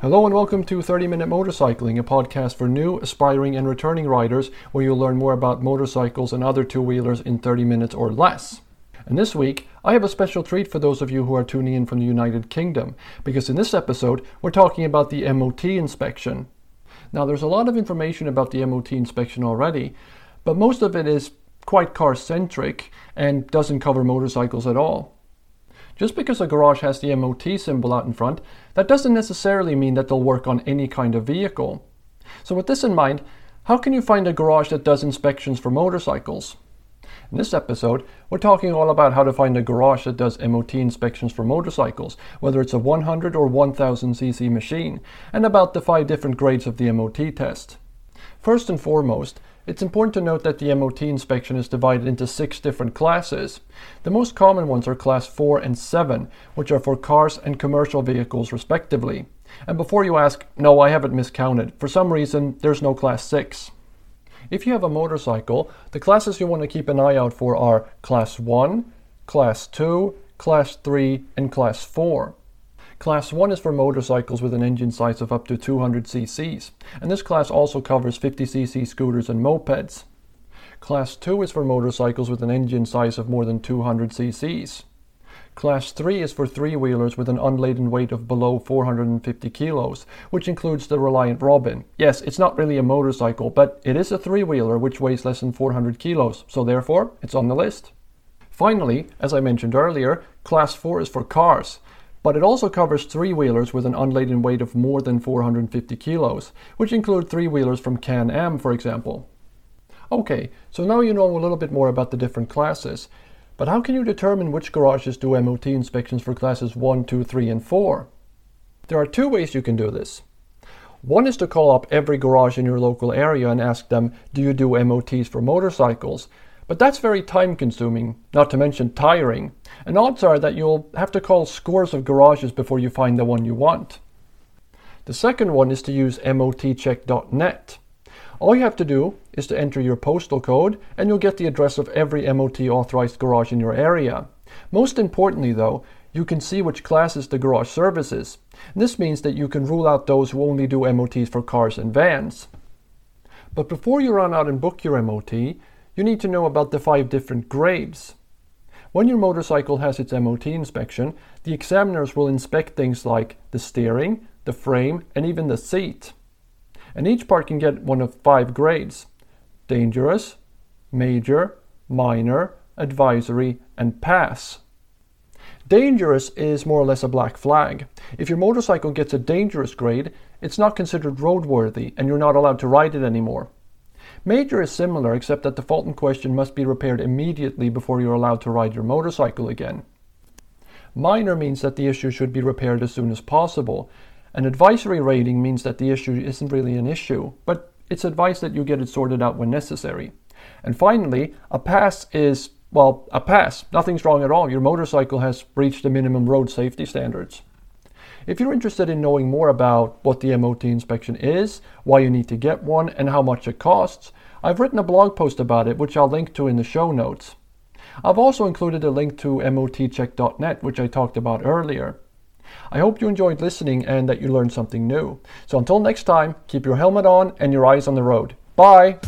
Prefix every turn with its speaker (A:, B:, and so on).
A: Hello and welcome to 30 Minute Motorcycling, a podcast for new, aspiring, and returning riders where you'll learn more about motorcycles and other two wheelers in 30 minutes or less. And this week, I have a special treat for those of you who are tuning in from the United Kingdom, because in this episode, we're talking about the MOT inspection. Now, there's a lot of information about the MOT inspection already, but most of it is quite car centric and doesn't cover motorcycles at all. Just because a garage has the MOT symbol out in front, that doesn't necessarily mean that they'll work on any kind of vehicle. So with this in mind, how can you find a garage that does inspections for motorcycles? In this episode, we're talking all about how to find a garage that does MOT inspections for motorcycles, whether it's a 100 or 1000cc machine, and about the five different grades of the MOT test. First and foremost, it's important to note that the MOT inspection is divided into six different classes. The most common ones are class 4 and 7, which are for cars and commercial vehicles respectively. And before you ask, no, I haven't miscounted. For some reason, there's no class 6. If you have a motorcycle, the classes you want to keep an eye out for are class 1, class 2, class 3, and class 4. Class 1 is for motorcycles with an engine size of up to 200 cc's, and this class also covers 50cc scooters and mopeds. Class 2 is for motorcycles with an engine size of more than 200 cc's. Class 3 is for three-wheelers with an unladen weight of below 450 kilos, which includes the Reliant Robin. Yes, it's not really a motorcycle, but it is a three-wheeler which weighs less than 400 kilos, so therefore it's on the list. Finally, as I mentioned earlier, Class 4 is for cars, but it also covers three-wheelers with an unladen weight of more than 450 kilos, which include three-wheelers from Can-Am, for example. Okay, so now you know a little bit more about the different classes, but how can you determine which garages do MOT inspections for classes 1, 2, 3, and 4? There are two ways you can do this. One is to call up every garage in your local area and ask them, do you do MOTs for motorcycles? But that's very time consuming, not to mention tiring, and odds are that you'll have to call scores of garages before you find the one you want. The second one is to use motcheck.net. All you have to do is to enter your postal code and you'll get the address of every MOT authorized garage in your area. Most importantly though, you can see which classes the garage services. This means that you can rule out those who only do MOTs for cars and vans. But before you run out and book your MOT, you need to know about the five different grades. When your motorcycle has its MOT inspection, the examiners will inspect things like the steering, the frame, and even the seat. And each part can get one of five grades dangerous, major, minor, advisory, and pass. Dangerous is more or less a black flag. If your motorcycle gets a dangerous grade, it's not considered roadworthy and you're not allowed to ride it anymore. Major is similar, except that the fault in question must be repaired immediately before you're allowed to ride your motorcycle again. Minor means that the issue should be repaired as soon as possible. An advisory rating means that the issue isn't really an issue, but it's advice that you get it sorted out when necessary. And finally, a pass is, well, a pass. Nothing's wrong at all. Your motorcycle has reached the minimum road safety standards. If you're interested in knowing more about what the MOT inspection is, why you need to get one, and how much it costs, I've written a blog post about it which I'll link to in the show notes. I've also included a link to motcheck.net which I talked about earlier. I hope you enjoyed listening and that you learned something new. So until next time, keep your helmet on and your eyes on the road. Bye!